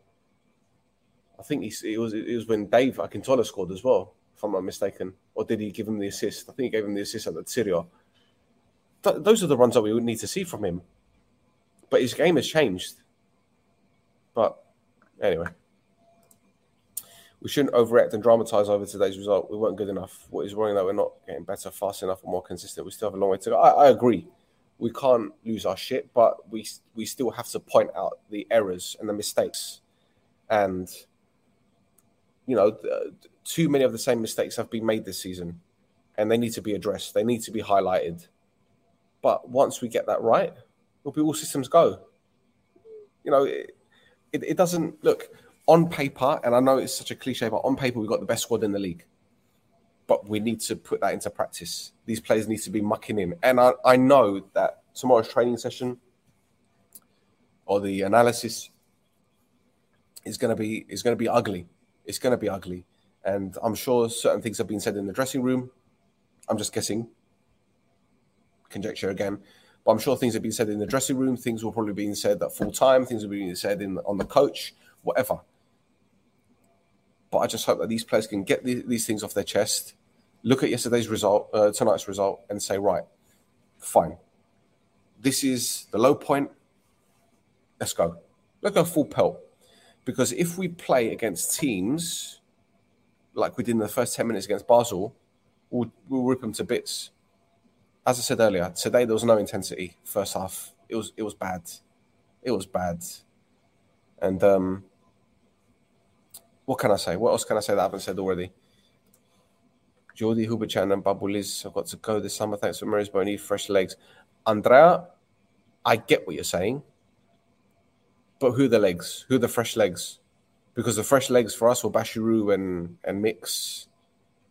I think he, it was it was when Dave Akintola scored as well, if I'm not mistaken. Or did he give him the assist? I think he gave him the assist at the Sirio. Th- those are the runs that we would need to see from him. But his game has changed. But anyway we shouldn't overreact and dramatize over today's result. We weren't good enough. What is worrying that we're not getting better, fast enough, and more consistent? We still have a long way to go. I, I, agree. We can't lose our shit, but we we still have to point out the errors and the mistakes. And you know, too many of the same mistakes have been made this season, and they need to be addressed. They need to be highlighted. But once we get that right, it'll be all systems go. You know, it, it, it doesn't look on paper, and I know it's such a cliche, but on paper, we've got the best squad in the league. But we need to put that into practice. These players need to be mucking in. And I, I know that tomorrow's training session or the analysis is going to be is to be ugly. It's going to be ugly. And I'm sure certain things have been said in the dressing room. I'm just guessing, conjecture again. But I'm sure things have been said in the dressing room. Things will probably be said at full time. Things will be said in on the coach, whatever. But I just hope that these players can get the, these things off their chest, look at yesterday's result, uh, tonight's result, and say, right, fine. This is the low point. Let's go. Let's go full pelt. Because if we play against teams like we did in the first 10 minutes against Basel, we'll, we'll rip them to bits. As I said earlier, today there was no intensity. First half, it was it was bad. It was bad. And um, what can I say? What else can I say that I haven't said already? Jordi Hubočan and Babulis have got to go this summer. Thanks for Mary's Bony, fresh legs. Andrea, I get what you're saying, but who the legs? Who the fresh legs? Because the fresh legs for us were Bashiru and, and Mix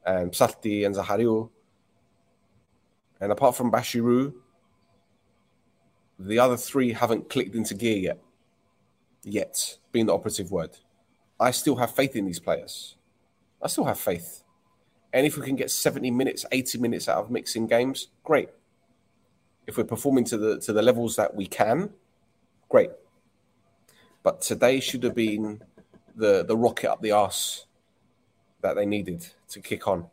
and Psalti and Zahariu. And apart from Bashiru, the other three haven't clicked into gear yet. Yet, being the operative word. I still have faith in these players. I still have faith. And if we can get 70 minutes, 80 minutes out of mixing games, great. If we're performing to the to the levels that we can, great. But today should have been the the rocket up the arse that they needed to kick on.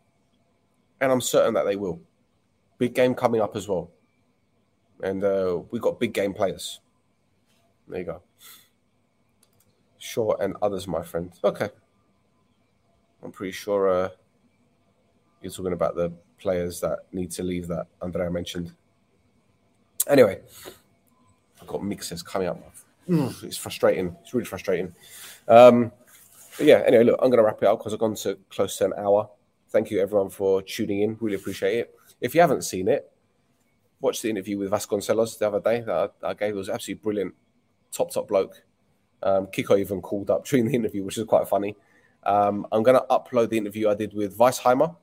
And I'm certain that they will. Big game coming up as well. And uh, we've got big game players. There you go. Shaw and others, my friend. Okay. I'm pretty sure uh, you're talking about the players that need to leave that Andrea mentioned. Anyway, I've got mixes coming up. It's frustrating. It's really frustrating. Um, but yeah, anyway, look, I'm going to wrap it up because I've gone to close to an hour. Thank you, everyone, for tuning in. Really appreciate it. If you haven't seen it, watch the interview with Vasconcelos the other day that I, I gave. It was absolutely brilliant. Top, top bloke. Um, Kiko even called up during the interview, which is quite funny. Um, I'm going to upload the interview I did with Weisheimer.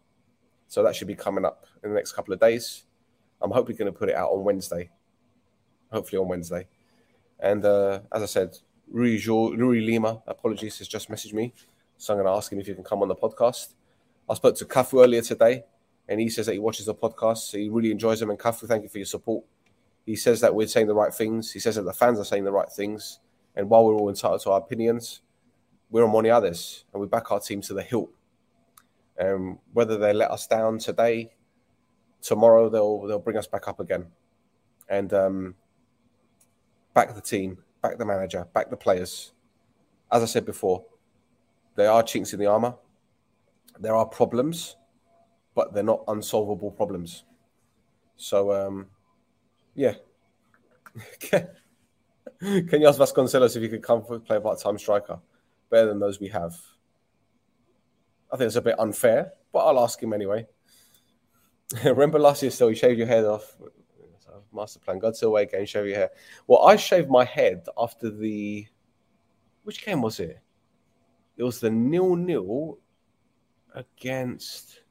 So that should be coming up in the next couple of days. I'm hopefully going to put it out on Wednesday. Hopefully on Wednesday. And uh, as I said, Rui, jo- Rui Lima, apologies, has just messaged me. So I'm going to ask him if he can come on the podcast. I spoke to Kafu earlier today, and he says that he watches the podcast. So he really enjoys them. And Kafu, thank you for your support. He says that we're saying the right things. He says that the fans are saying the right things. And while we're all entitled to our opinions, we're on money others, and we back our team to the hilt. And whether they let us down today, tomorrow they'll they'll bring us back up again. And um, back the team, back the manager, back the players. As I said before, there are chinks in the armor. There are problems, but they're not unsolvable problems. So, um, yeah. Can you ask Vasconcelos if he could come play a part-time striker? Better than those we have. I think it's a bit unfair, but I'll ask him anyway. Remember last year still, you shaved your head off master plan. Go to away game, shave your hair. Well, I shaved my head after the which game was it? It was the nil nil against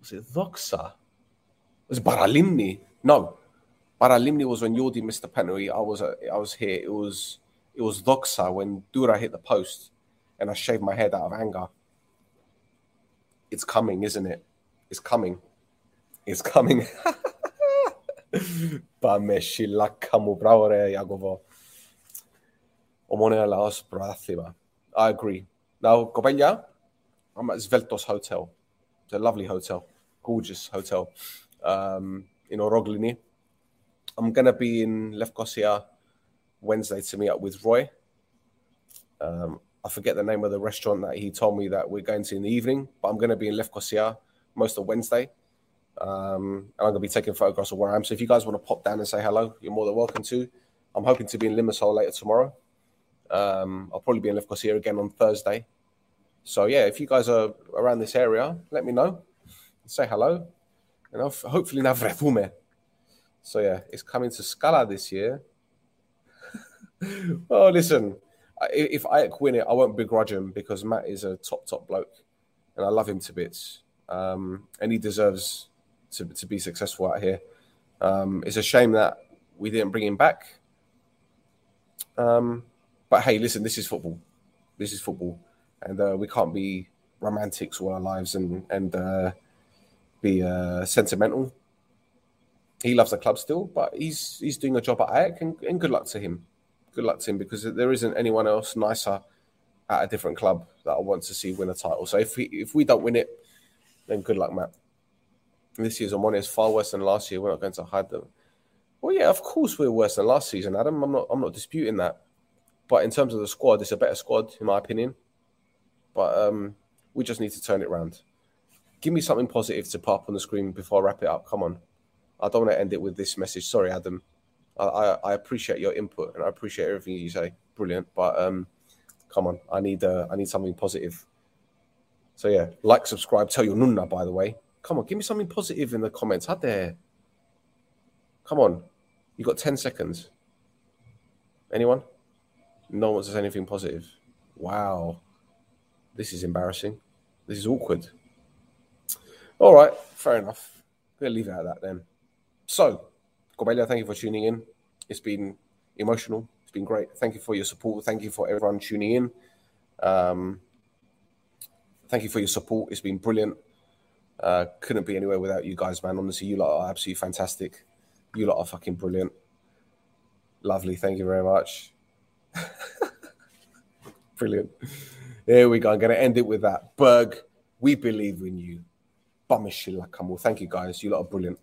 was it Doxa? Was it Paralimni? No. Paralimni was when Yordi missed the penalty. I was uh, I was here. It was it was Doxa when Dura hit the post and I shaved my head out of anger. It's coming, isn't it? It's coming. It's coming. Pameši laka mu bravore Jagovo. Omone laos brathima. I agree. Now, Gobenya, I'm at Sveltos Hotel. It's a lovely hotel, gorgeous hotel um, in Oroklini. I'm going to be in Lefkosia Wednesday to meet up with Roy. Um, I forget the name of the restaurant that he told me that we're going to in the evening, but I'm going to be in Lefkosia most of Wednesday. Um, and I'm going to be taking photographs of where I am. So if you guys want to pop down and say hello, you're more than welcome to. I'm hoping to be in Limassol later tomorrow. Um, I'll probably be in Lefkosia again on Thursday. So yeah, if you guys are around this area, let me know. Say hello, and I'll hopefully na vrefume. So yeah, it's coming to Skala this year. oh, listen, if I win it, I won't begrudge him because Matt is a top top bloke, and I love him to bits. Um, and he deserves to, to be successful out here. Um, it's a shame that we didn't bring him back. Um, but hey, listen, this is football. This is football, and uh, we can't be romantics all our lives and and uh, be uh, sentimental. He loves the club still, but he's he's doing a job at Ajax, and, and good luck to him. Good luck to him because there isn't anyone else nicer at a different club that I want to see win a title. So if we if we don't win it, then good luck, Matt. This year's on is far worse than last year. We're not going to hide them. Well, yeah, of course we're worse than last season, Adam. I'm not I'm not disputing that. But in terms of the squad, it's a better squad, in my opinion. But um, we just need to turn it around. Give me something positive to pop on the screen before I wrap it up. Come on. I don't want to end it with this message. Sorry, Adam. I, I, I appreciate your input and I appreciate everything you say. Brilliant. But um, come on, I need uh, I need something positive. So yeah, like, subscribe, tell your nouna, by the way. Come on, give me something positive in the comments. How there? Come on. You got 10 seconds. Anyone? No one says anything positive. Wow. This is embarrassing. This is awkward. All right, fair enough. We'll leave it at that then. So, Cobelia, thank you for tuning in. It's been emotional. It's been great. Thank you for your support. Thank you for everyone tuning in. Um, thank you for your support. It's been brilliant. Uh, couldn't be anywhere without you guys, man. Honestly, you lot are absolutely fantastic. You lot are fucking brilliant. Lovely. Thank you very much. brilliant. Here we go. I'm going to end it with that. Berg, we believe in you. Thank you, guys. You lot are brilliant.